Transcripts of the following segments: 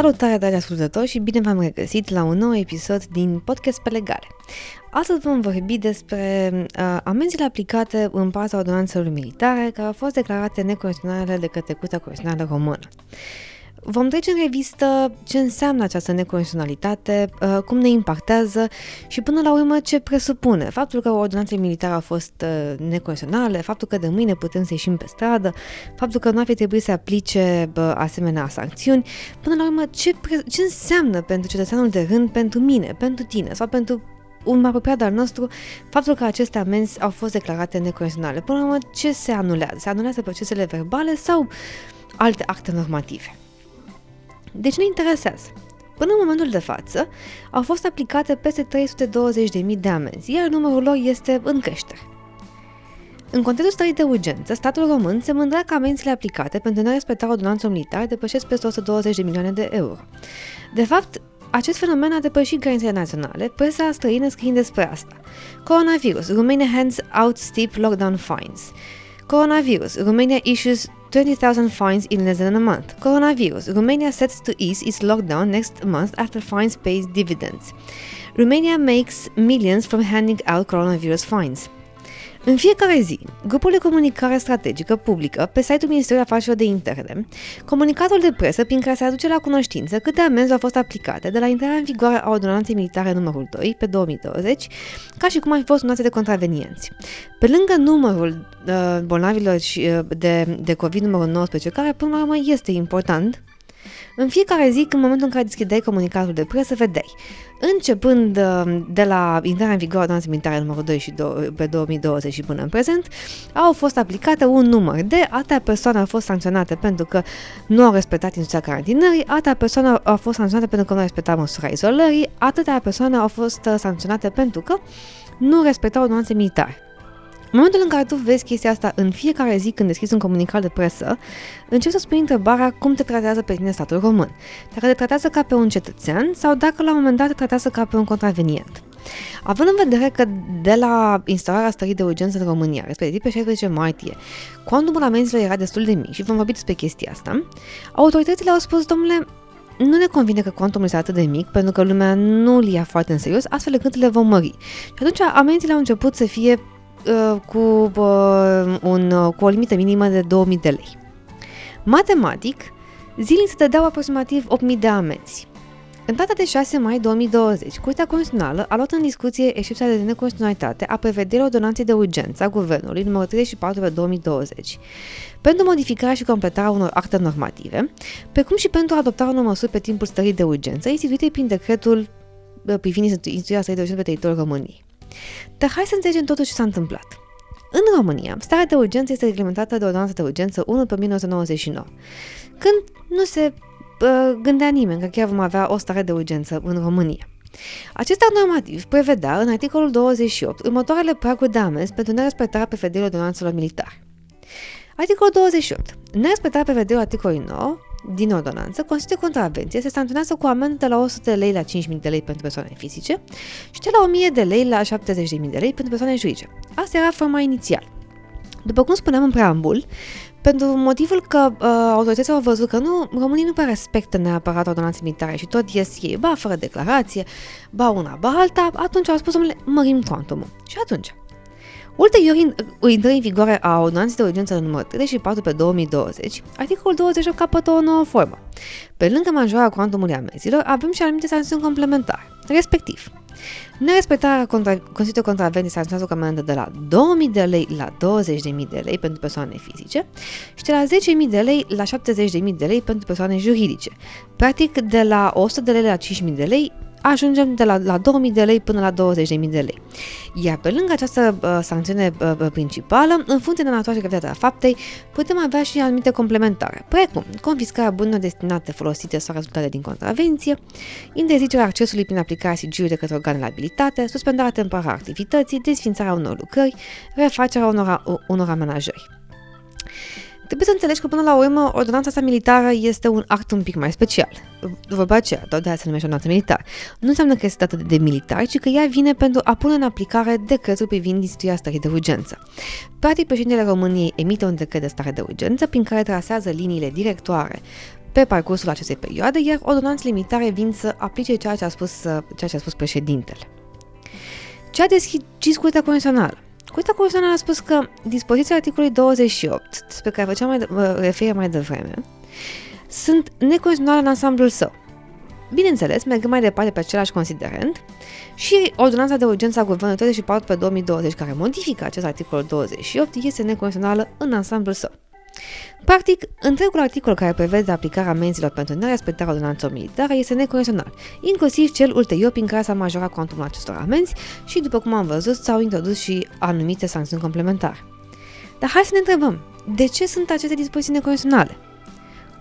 Salutare, dragi ascultători, și bine v-am regăsit la un nou episod din Podcast pe Legale. Astăzi vom vorbi despre uh, amenziile aplicate în partea ordonanțelor militare care au fost declarate neconstituționale de către Curtea Constituțională Română. Vom trece în revistă ce înseamnă această necondiționalitate, uh, cum ne impactează și până la urmă ce presupune. Faptul că ordonanțele militare au fost uh, necondiționale, faptul că de mâine putem să ieșim pe stradă, faptul că nu ar fi trebuit să aplice asemenea sancțiuni, până la urmă ce, pre- ce înseamnă pentru cetățeanul de rând, pentru mine, pentru tine sau pentru un apropiat al nostru, faptul că aceste amenzi au fost declarate necondiționale. Până la urmă, ce se anulează? Se anulează procesele verbale sau alte acte normative? Deci ne interesează. Până în momentul de față, au fost aplicate peste 320.000 de amenzi, iar numărul lor este în creștere. În contextul stării de urgență, statul român se mândrea că amenziile aplicate pentru nerespectarea ordonanțelor militare depășesc peste 120 de milioane de euro. De fapt, acest fenomen a depășit granițele naționale, presa străină scriind despre asta. Coronavirus, Romania hands out steep lockdown fines. Coronavirus, Romania issues 20,000 fines in less than a month. Coronavirus. Romania sets to ease its lockdown next month after fines pays dividends. Romania makes millions from handing out coronavirus fines. În fiecare zi, grupul de comunicare strategică publică pe site-ul Ministerului Afacerilor de Interne comunicatul de presă prin care se aduce la cunoștință câte amenzi au fost aplicate de la intrarea în vigoare a ordonanței militare numărul 2 pe 2020, ca și cum ar fi fost nuanțe de contravenienți. Pe lângă numărul uh, bolnavilor și, uh, de, de COVID numărul 19, care până la urmă este important, în fiecare zi, în momentul în care deschideai comunicatul de presă, vedeai, începând uh, de la intrarea în vigoare a militare numărul 2 și do- pe 2020 și până în prezent, au fost aplicate un număr de atâtea persoane au fost sancționate pentru că nu au respectat instituția carantinării, atâtea persoane au fost sancționate pentru că nu au respectat măsura izolării, atâtea persoane au fost uh, sancționate pentru că nu respectau ordonanțe militare. În momentul în care tu vezi chestia asta în fiecare zi când deschizi un comunicat de presă, începi să spui întrebarea cum te tratează pe tine statul român. Dacă te tratează ca pe un cetățean sau dacă la un moment dat te tratează ca pe un contravenient. Având în vedere că de la instalarea stării de urgență în România, respectiv pe 16 martie, cuantumul amenzilor era destul de mic și vom vorbi despre chestia asta, autoritățile au spus, domnule, nu ne convine că cuantumul este atât de mic, pentru că lumea nu îl ia foarte în serios, astfel încât le vom mări. Și atunci amenziile au început să fie Uh, cu, uh, un, uh, cu o limită minimă de 2000 de lei. Matematic, zilnic se dădeau aproximativ 8000 de amenzi. În data de 6 mai 2020, Curtea Constituțională a luat în discuție excepția de neconstituționalitate a prevederii ordonanței de urgență a Guvernului numărul 34 pe 2020 pentru modificarea și completarea unor acte normative, precum și pentru adoptarea unor măsuri pe timpul stării de urgență instituite prin decretul privind instituirea stării de urgență pe teritoriul României. Dar hai să înțelegem totuși ce s-a întâmplat. În România, starea de urgență este reglementată de ordonanța de urgență 1 pe 1999, când nu se uh, gândea nimeni că chiar vom avea o stare de urgență în România. Acest act normativ prevedea în articolul 28 următoarele praguri de amenzi pentru nerespectarea prevederilor ordonanțelor militare. Articolul 28. Nerespectarea prevederilor articolului 9 din ordonanță constituie contravenție, se sancționează cu amendă de la 100 de lei la 5.000 de lei pentru persoane fizice și de la 1.000 de lei la 70.000 de lei pentru persoane juridice. Asta era forma inițial. După cum spuneam în preambul, pentru motivul că uh, autoritățile au văzut că nu, românii nu prea respectă neapărat ordonanțe militare și tot ies ei, ba fără declarație, ba una, ba alta, atunci au spus, domnule, mărim cuantumul. Și atunci, Ulterior intrării în vigoare a ordonanței de urgență numărul 34 pe 2020, articolul 28 capătă o nouă formă. Pe lângă majorarea cuantumului amenzilor, avem și anumite sancțiuni complementare, respectiv Nerespectarea contra, constituie contravenție sancționează cu amendă de la 2000 de lei la 20.000 de lei pentru persoane fizice și de la 10.000 de lei la 70.000 de lei pentru persoane juridice. Practic, de la 100 de lei la 5.000 de lei ajungem de la, la 2000 de lei până la 20.000 de lei. Iar pe lângă această uh, sancțiune uh, uh, principală, în funcție de natura și gravitatea faptei, putem avea și anumite complementare, precum confiscarea bunurilor destinate folosite sau rezultate din contravenție, interzicerea accesului prin aplicarea sigilului de către organele abilitate, suspendarea temporară a activității, desfințarea unor lucrări, refacerea unor, unor amenajări. Trebuie să înțelegi că până la urmă ordonanța asta militară este un act un pic mai special. Vorba aceea, tot de aia se numește ordonanța militară. Nu înseamnă că este dată de militar, ci că ea vine pentru a pune în aplicare decretul privind instituirea stării de urgență. Practic, președintele României emite un decret de stare de urgență prin care trasează liniile directoare pe parcursul acestei perioade, iar ordonanțele militare vin să aplice ceea ce a spus, ceea ce a spus președintele. Ce a deschis Curtea Constituțională? Curtea Constituțională a spus că dispoziția articolului 28, despre care făceam mai, referire mai devreme, sunt neconstituționale în ansamblul său. Bineînțeles, mergând mai departe pe același considerent, și ordonanța de urgență a Guvernului 34 pe 2020, care modifică acest articol 28, este neconstituțională în ansamblul său. Practic, întregul articol care prevede aplicarea amenzilor pentru nerespectarea ordonanțelor militare este necondițional, inclusiv cel ulterior prin care s-a majorat cuantumul acestor amenzi și, după cum am văzut, s-au introdus și anumite sancțiuni complementare. Dar hai să ne întrebăm, de ce sunt aceste dispoziții necondiționale?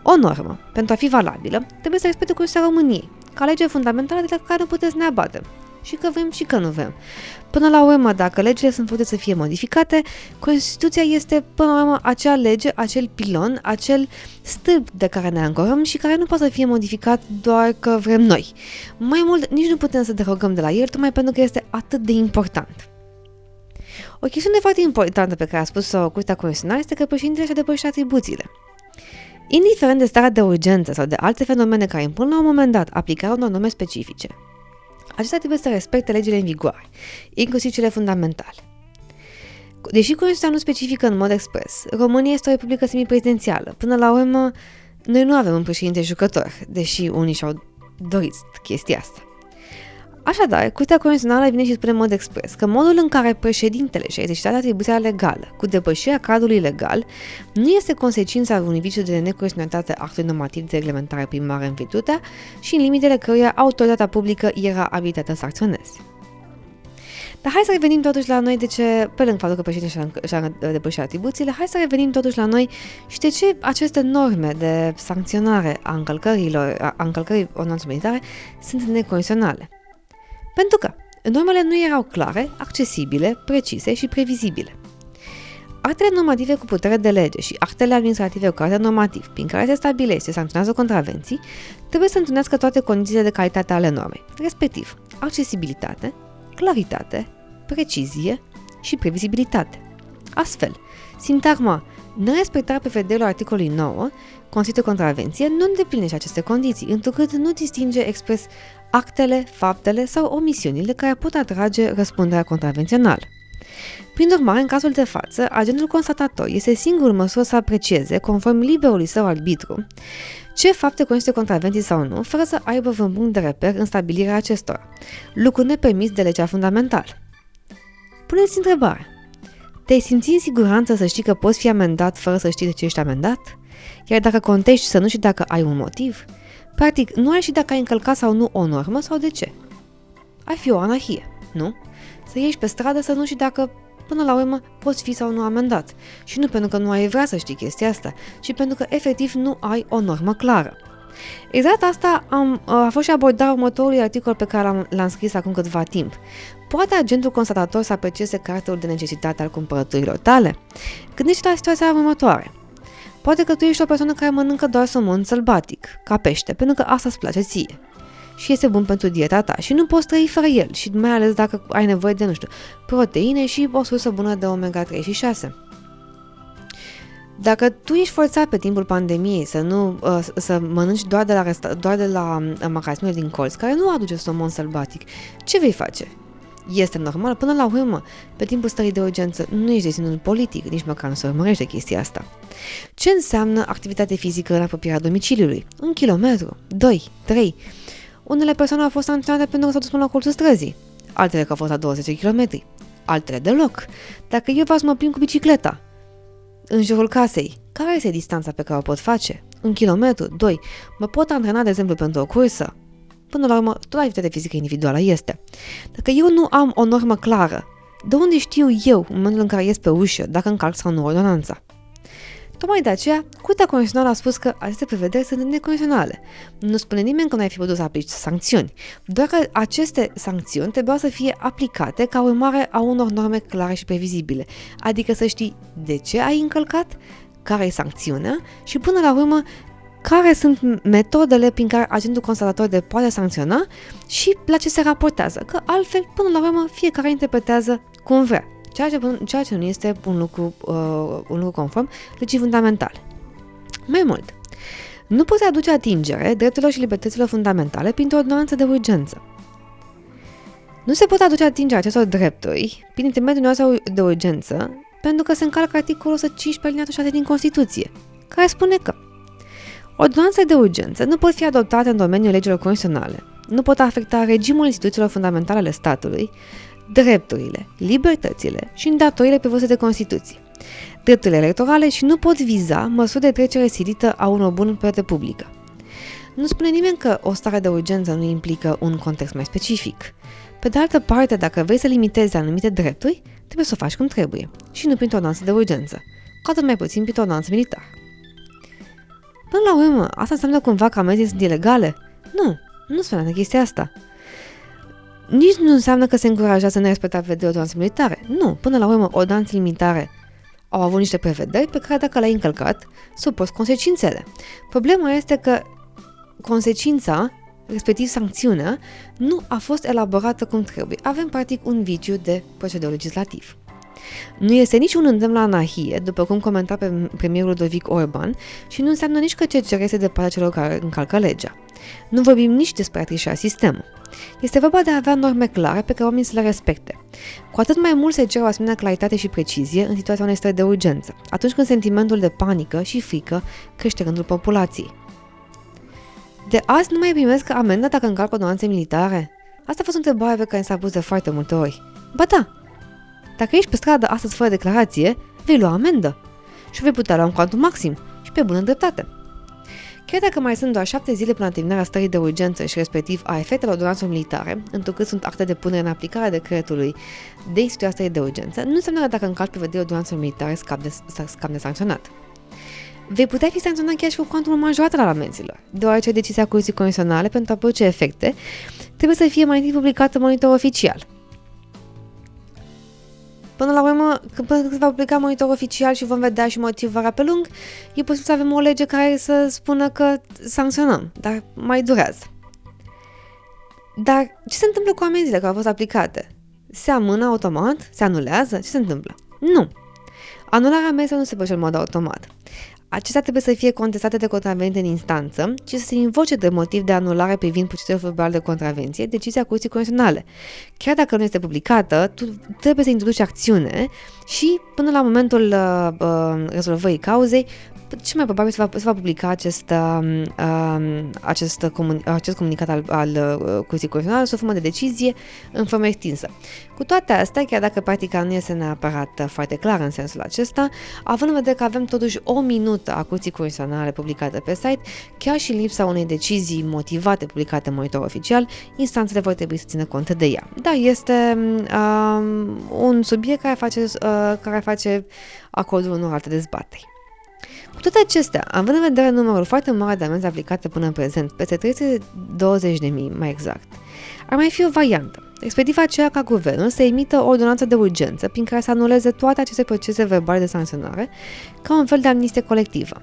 O normă, pentru a fi valabilă, trebuie să respecte Constituția României, ca lege fundamentală de la care nu puteți să ne abatem și că vrem și că nu vrem. Până la urmă, dacă legile sunt făcute să fie modificate, Constituția este până la urmă acea lege, acel pilon, acel stâlp de care ne ancorăm și care nu poate să fie modificat doar că vrem noi. Mai mult, nici nu putem să derogăm de la el, tocmai pentru că este atât de important. O chestiune foarte importantă pe care a spus-o Curtea Constituțională este că președintele și-a depășit atribuțiile. Indiferent de starea de urgență sau de alte fenomene care impun la un moment dat aplicarea unor norme specifice, acesta trebuie să respecte legile în vigoare, inclusiv cele fundamentale. Deși Constituția nu specifică în mod expres, România este o republică semiprezidențială. Până la urmă, noi nu avem un președinte jucător, deși unii și-au dorit chestia asta. Așadar, Curtea Constituțională vine și spune în mod expres că modul în care președintele și-a exercitat atribuția legală cu depășirea cadrului legal nu este consecința unui viciu de neconstituționalitate actului normativ de reglementare primară în virtutea și în limitele căruia autoritatea publică era abilitată să acționeze. Dar hai să revenim totuși la noi de ce, pe lângă faptul că președintele și-a depășit atribuțiile, hai să revenim totuși la noi și de ce aceste norme de sancționare a încălcărilor, a încălcării ordonanței militare sunt necondiționale. Pentru că normele nu erau clare, accesibile, precise și previzibile. Actele normative cu putere de lege și actele administrative cu caracter normativ, prin care se stabilește și sancționează contravenții, trebuie să întâlnească toate condițiile de calitate ale normei, respectiv accesibilitate, claritate, precizie și previzibilitate. Astfel, sintagma nerespectarea prevederilor articolului 9 constituie contravenție nu îndeplinește aceste condiții, întrucât nu distinge expres actele, faptele sau omisiunile care pot atrage răspunderea contravențională. Prin urmare, în cazul de față, agentul constatator este singurul măsură să aprecieze, conform liberului său arbitru, ce fapte constituie contravenții sau nu, fără să aibă vreun punct de reper în stabilirea acestora, lucru nepermis de legea fundamentală. Puneți întrebare. Te-ai simți în siguranță să știi că poți fi amendat fără să știi de ce ești amendat? Iar dacă contești să nu știi dacă ai un motiv? Practic, nu ai și dacă ai încălcat sau nu o normă sau de ce. Ai fi o anarhie, nu? Să ieși pe stradă să nu știi dacă până la urmă poți fi sau nu amendat. Și nu pentru că nu ai vrea să știi chestia asta, ci pentru că efectiv nu ai o normă clară. Exact asta am, a fost și abordarea următorului articol pe care l-am, l-am scris acum câtva timp. Poate agentul constatator să aprecieze caracterul de necesitate al cumpărăturilor tale? Gândește la situația următoare. Poate că tu ești o persoană care mănâncă doar somon sălbatic, ca pește, pentru că asta îți place ție. Și este bun pentru dieta ta și nu poți trăi fără el și mai ales dacă ai nevoie de, nu știu, proteine și o sursă bună de omega-3 și 6. Dacă tu ești forțat pe timpul pandemiei să nu uh, să mănânci doar de la, resta, doar de la uh, magazinele din colț, care nu aduce somon sălbatic, ce vei face? Este normal, până la urmă, pe timpul stării de urgență nu ești deținut politic, nici măcar nu se urmărește chestia asta. Ce înseamnă activitate fizică în apropierea domiciliului? Un kilometru, doi, trei. Unele persoane au fost sancționate pentru că s-au dus până la colțul străzii, altele că au fost la 20 km, altele deloc. Dacă eu vreau să mă plimb cu bicicleta în jurul casei, care este distanța pe care o pot face? Un kilometru, doi. Mă pot antrena, de exemplu, pentru o cursă? Până la urmă, tot activitatea fizică individuală este. Dacă eu nu am o normă clară, de unde știu eu, în momentul în care ies pe ușă, dacă încalc sau nu ordonanța? Tocmai de aceea, Curtea Constituțională a spus că aceste prevederi sunt necondiționale. Nu spune nimeni că nu ai fi putut să aplici sancțiuni, doar că aceste sancțiuni trebuiau să fie aplicate ca urmare a unor norme clare și previzibile, adică să știi de ce ai încălcat, care e sancțiunea și până la urmă care sunt metodele prin care agentul constatator de poate sancționa și la ce se raportează, că altfel, până la urmă, fiecare interpretează cum vrea, ceea ce, ceea ce nu este un lucru, uh, un lucru conform legii fundamentale. Mai mult, nu poți aduce atingere drepturilor și libertăților fundamentale printr-o ordonanță de urgență. Nu se pot aduce atingere acestor drepturi prin intermediul unui de urgență pentru că se încalcă articolul 115 alineatul 6 din Constituție, care spune că ordonanțele de urgență nu pot fi adoptate în domeniul legilor constituționale, nu pot afecta regimul instituțiilor fundamentale ale statului, drepturile, libertățile și îndatoriile prevăzute de Constituție, drepturile electorale și nu pot viza măsuri de trecere silită a unor buni pe publică. Nu spune nimeni că o stare de urgență nu implică un context mai specific. Pe de altă parte, dacă vrei să limitezi anumite drepturi, trebuie să o faci cum trebuie și nu printr-o ordonanță de urgență, cu atât mai puțin printr-o ordonanță militară. Până la urmă, asta înseamnă cumva că amenzii sunt ilegale? Nu, nu spune chestia asta. Nici nu înseamnă că se încurajează nerespectarea de ordonanțe militare. Nu, până la urmă, ordonanțe militare au avut niște prevederi pe care dacă le-ai încălcat, supus consecințele. Problema este că consecința, respectiv sancțiunea, nu a fost elaborată cum trebuie. Avem practic un viciu de procedură legislativ. Nu este nici un îndemn la anarhie, după cum comenta pe premierul Ludovic Orban, și nu înseamnă nici că CCR este de partea celor care încalcă legea. Nu vorbim nici despre a trișa sistemul. Este vorba de a avea norme clare pe care oamenii să le respecte. Cu atât mai mult se cer o asemenea claritate și precizie în situația unei stări de urgență, atunci când sentimentul de panică și frică crește rândul populației. De azi nu mai primesc amendă dacă încalcă ordonanțe militare? Asta a fost o întrebare pe care s-a pus de foarte multe ori. Ba da, dacă ești pe stradă astăzi fără declarație, vei lua amendă și vei putea lua un cuantum maxim și pe bună dreptate. Chiar dacă mai sunt doar șapte zile până la terminarea stării de urgență și respectiv a efectelor ordonanțelor militare, întrucât sunt acte de punere în aplicare a decretului de instituirea stării de urgență, nu înseamnă că dacă încalci prevederile ordonanțelor militare scap de, scap de sancționat. Vei putea fi sancționat chiar și cu cuantumul majorat al amenzilor, deoarece decizia Curții Constituționale pentru a produce efecte trebuie să fie mai întâi publicată în monitor oficial – Până la urmă, când, până când se va publica monitor oficial și vom vedea și motivarea pe lung, e posibil să avem o lege care să spună că sancționăm, dar mai durează. Dar ce se întâmplă cu amenziile care au fost aplicate? Se amână automat? Se anulează? Ce se întâmplă? Nu. Anularea amenzilor nu se face în mod automat. Acestea trebuie să fie contestate de contravenție în instanță și să se invoce de motiv de anulare privind procedură verbal de contravenție decizia Curții Constituționale. Chiar dacă nu este publicată, tu trebuie să introduci acțiune și până la momentul uh, uh, rezolvării cauzei cel mai probabil se va, se va publica acest, uh, uh, acest, comun, acest comunicat al, al uh, Curții Constituționale sub formă de decizie în formă extinsă. Cu toate astea, chiar dacă practica nu este neapărat foarte clară în sensul acesta, având în vedere că avem totuși o minută a Curții Constituționale publicată pe site, chiar și în lipsa unei decizii motivate publicate în monitor oficial, instanțele vor trebui să țină cont de ea. Da, este uh, un subiect care face, uh, care face acordul unor alte dezbateri. Cu toate acestea, având în vedere numărul foarte mare de amenzi aplicate până în prezent, peste 320.000 mai exact, ar mai fi o variantă, respectiv aceea ca guvernul să emită o ordonanță de urgență prin care să anuleze toate aceste procese verbale de sancționare ca un fel de amnistie colectivă.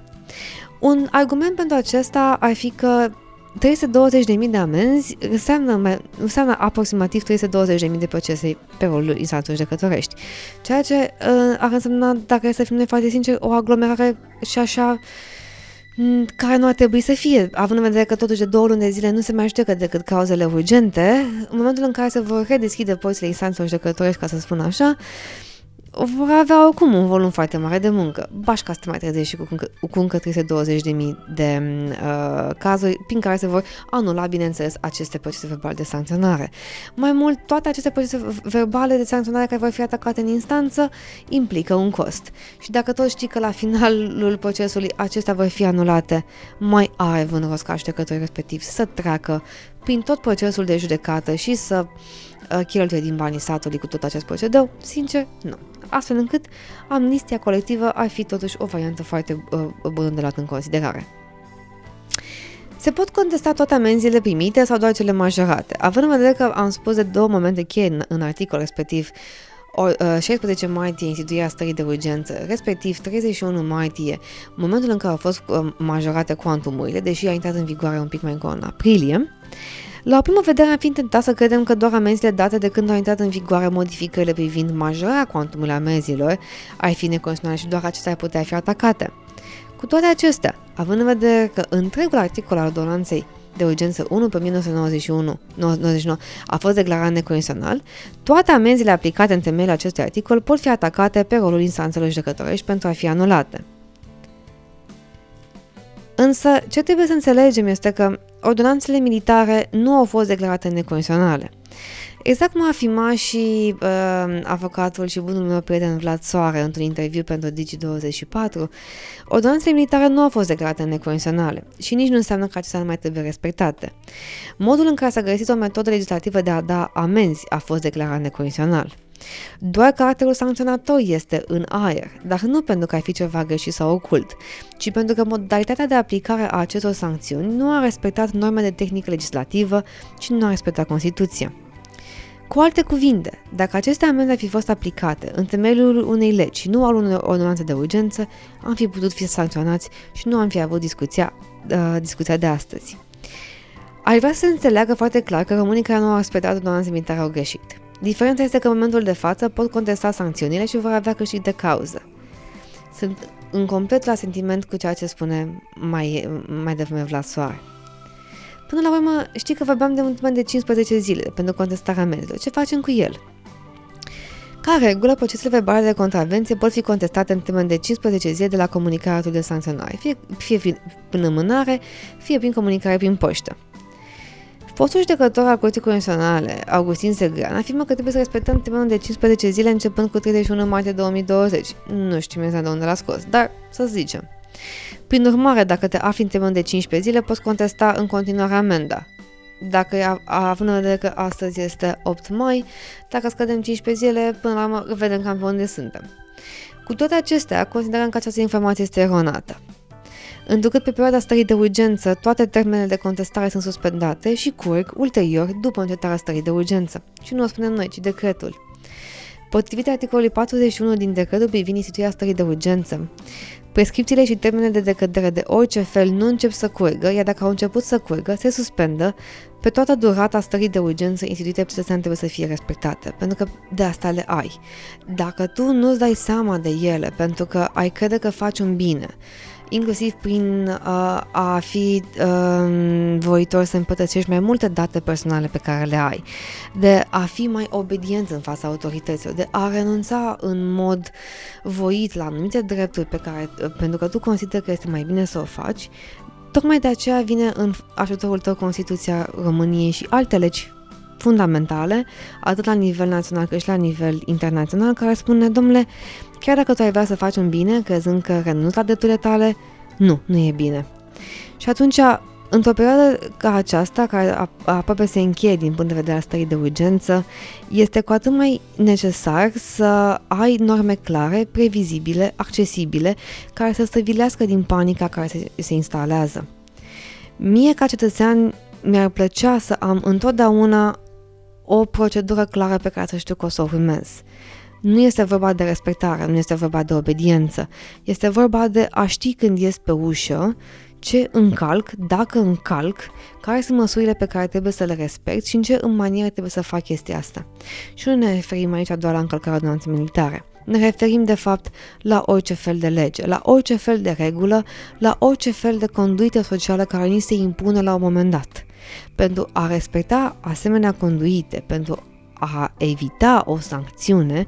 Un argument pentru acesta ar fi că 320.000 de amenzi înseamnă, mai, înseamnă aproximativ 320.000 de procese pe rolul instanțelor judecătorești, ceea ce uh, ar însemna, dacă să fim noi foarte sinceri, o aglomerare și așa care nu ar trebui să fie, având în vedere că totuși de două luni de zile nu se mai judecă decât cauzele urgente, în momentul în care se vor redeschide porțile instanțelor judecătorești, ca să spun așa, vor avea oricum un volum foarte mare de muncă. Bașca să te mai trezești și cu încă, cu încă 320.000 de uh, cazuri prin care se vor anula, bineînțeles, aceste procese verbale de sancționare. Mai mult, toate aceste procese verbale de sancționare care vor fi atacate în instanță implică un cost. Și dacă tot știi că la finalul procesului acestea vor fi anulate, mai are un rost ca judecătorii respectiv să treacă prin tot procesul de judecată și să uh, cheltuie din banii statului cu tot acest procedeu? Sincer, nu astfel încât amnistia colectivă ar fi totuși o variantă foarte uh, bună de luat în considerare. Se pot contesta toate amenziile primite sau doar cele majorate, având în vedere că am spus de două momente cheie în, în articol, respectiv o, 16 uh, martie instituirea stării de urgență, respectiv 31 martie, momentul în care au fost uh, majorate cuantumurile, deși a intrat în vigoare un pic mai încolo în aprilie, la o primă vedere am fi tentat să credem că doar amenziile date de când au intrat în vigoare modificările privind majorarea cuantumului amenzilor ar fi neconstituționale și doar acestea ar putea fi atacate. Cu toate acestea, având în vedere că întregul articol al ordonanței de urgență 1 pe 1991 99, a fost declarat necondițional, toate amenziile aplicate în temeiul acestui articol pot fi atacate pe rolul instanțelor judecătorești pentru a fi anulate. Însă, ce trebuie să înțelegem este că ordonanțele militare nu au fost declarate necondiționale. Exact cum afirma și uh, avocatul și bunul meu prieten Vlad Soare într-un interviu pentru Digi24, ordonanțele militare nu au fost declarate necondiționale și nici nu înseamnă că acestea nu mai trebuie respectate. Modul în care s-a găsit o metodă legislativă de a da amenzi a fost declarat necondițional. Doar caracterul sancționator este în aer, dar nu pentru că ar fi ceva greșit sau ocult, ci pentru că modalitatea de aplicare a acestor sancțiuni nu a respectat normele de tehnică legislativă și nu a respectat Constituția. Cu alte cuvinte, dacă aceste amenzi ar fi fost aplicate în temeiul unei legi și nu al unei ordonanțe de urgență, am fi putut fi sancționați și nu am fi avut discuția, uh, discuția de astăzi. Aș vrea să înțeleagă foarte clar că românii care nu au respectat ordonanțe militare au greșit. Diferența este că în momentul de față pot contesta sancțiunile și vor avea câștig de cauză. Sunt în complet la sentiment cu ceea ce spune mai, mai devreme Vlad Soare. Până la urmă, știi că vorbeam de un termen de 15 zile pentru contestarea amenzilor. Ce facem cu el? Ca regulă, procesele verbale de contravenție pot fi contestate în termen de 15 zile de la comunicarea de sancționare, fie, fie prin amânare, fie prin comunicare prin poștă. Fostul judecător al Curții Constituționale, Augustin Segrean, afirmă că trebuie să respectăm termenul de 15 zile începând cu 31 martie 2020. Nu știu exact de unde l-a scos, dar să zicem. Prin urmare, dacă te afli în termen de 15 zile, poți contesta în continuare amenda. Dacă având în vedere că astăzi este 8 mai, dacă scădem 15 zile, până la urmă vedem cam pe unde suntem. Cu toate acestea, considerăm că această informație este eronată. Întrucât pe perioada stării de urgență, toate termenele de contestare sunt suspendate și curg ulterior după încetarea stării de urgență. Și nu o spunem noi, ci decretul. Potrivit articolului 41 din decretul privind instituirea stării de urgență, prescripțiile și termenele de decădere de orice fel nu încep să curgă, iar dacă au început să curgă, se suspendă pe toată durata stării de urgență instituite cetățean trebuie să fie respectate, pentru că de asta le ai. Dacă tu nu-ți dai seama de ele, pentru că ai crede că faci un bine, inclusiv prin uh, a fi uh, voitor să împătățești mai multe date personale pe care le ai, de a fi mai obedient în fața autorităților, de a renunța în mod voit la anumite drepturi pe care, pentru că tu consideri că este mai bine să o faci, tocmai de aceea vine în ajutorul tău Constituția României și alte legi fundamentale, atât la nivel național cât și la nivel internațional, care spune, domnule, chiar dacă tu ai vrea să faci un bine, crezând că renunți la drepturile tale, nu, nu e bine. Și atunci, într-o perioadă ca aceasta, care aproape se încheie din punct de vedere al stării de urgență, este cu atât mai necesar să ai norme clare, previzibile, accesibile, care să stăvilească din panica care se, se instalează. Mie, ca cetățean, mi-ar plăcea să am întotdeauna o procedură clară pe care să știu că o să o urmez. Nu este vorba de respectare, nu este vorba de obediență, este vorba de a ști când ies pe ușă, ce încalc, dacă încalc, care sunt măsurile pe care trebuie să le respect și în ce în manieră trebuie să fac chestia asta. Și nu ne referim aici doar la încălcarea ordonanței militare. Ne referim, de fapt, la orice fel de lege, la orice fel de regulă, la orice fel de conduită socială care ni se impune la un moment dat. Pentru a respecta asemenea conduite, pentru a evita o sancțiune,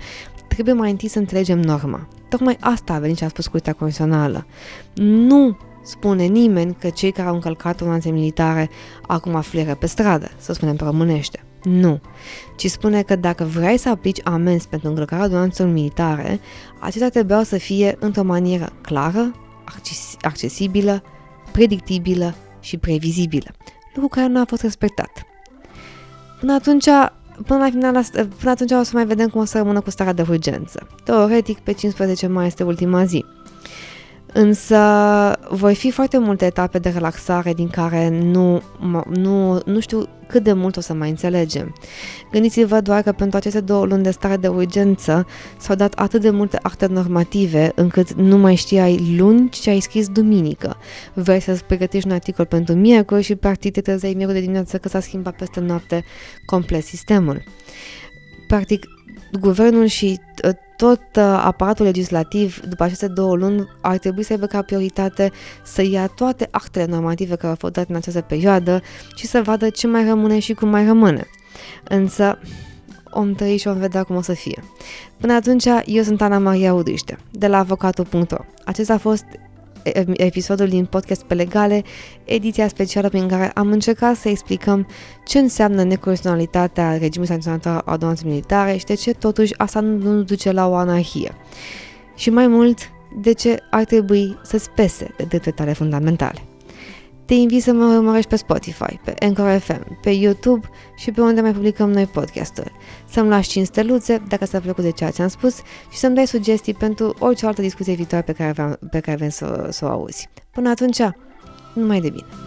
trebuie mai întâi să înțelegem norma. Tocmai asta a venit și a spus Curtea Constituțională. Nu spune nimeni că cei care au încălcat ordonanțe militare acum fleră pe stradă, să spunem pe românește. Nu. Ci spune că dacă vrei să aplici amenzi pentru încălcarea ordonanțelor militare, acestea trebuiau să fie într-o manieră clară, accesibilă, predictibilă și previzibilă, lucru care nu a fost respectat. Până atunci, până la final, până atunci o să mai vedem cum o să rămână cu starea de urgență. Teoretic, pe 15 mai este ultima zi. Însă voi fi foarte multe etape de relaxare din care nu, nu, nu știu cât de mult o să mai înțelegem. Gândiți-vă doar că pentru aceste două luni de stare de urgență s-au dat atât de multe acte normative încât nu mai știai luni ce ai scris duminică. Vrei să-ți pregătești un articol pentru miercuri și practic te trezeai miercuri de dimineață că s-a schimbat peste noapte complet sistemul. practic, guvernul și uh, tot uh, aparatul legislativ după aceste două luni ar trebui să aibă ca prioritate să ia toate actele normative care au fost date în această perioadă și să vadă ce mai rămâne și cum mai rămâne. Însă, om trăi și om vedea cum o să fie. Până atunci, eu sunt Ana Maria Udriște, de la avocatul.ro. Acesta a fost episodul din podcast pe legale, ediția specială prin care am încercat să explicăm ce înseamnă neconstituționalitatea regimului sancționat al ordonanței militare și de ce totuși asta nu, nu duce la o anarhie. Și mai mult, de ce ar trebui să-ți pese de drepturile tale fundamentale. Te invit să mă urmărești pe Spotify, pe Anchor FM, pe YouTube și pe unde mai publicăm noi podcasturi. Să-mi lași 5 steluțe dacă s-a plăcut de ceea ce am spus și să-mi dai sugestii pentru orice altă discuție viitoare pe care, vreau, pe care vrem să, să o auzi. Până atunci, numai de bine!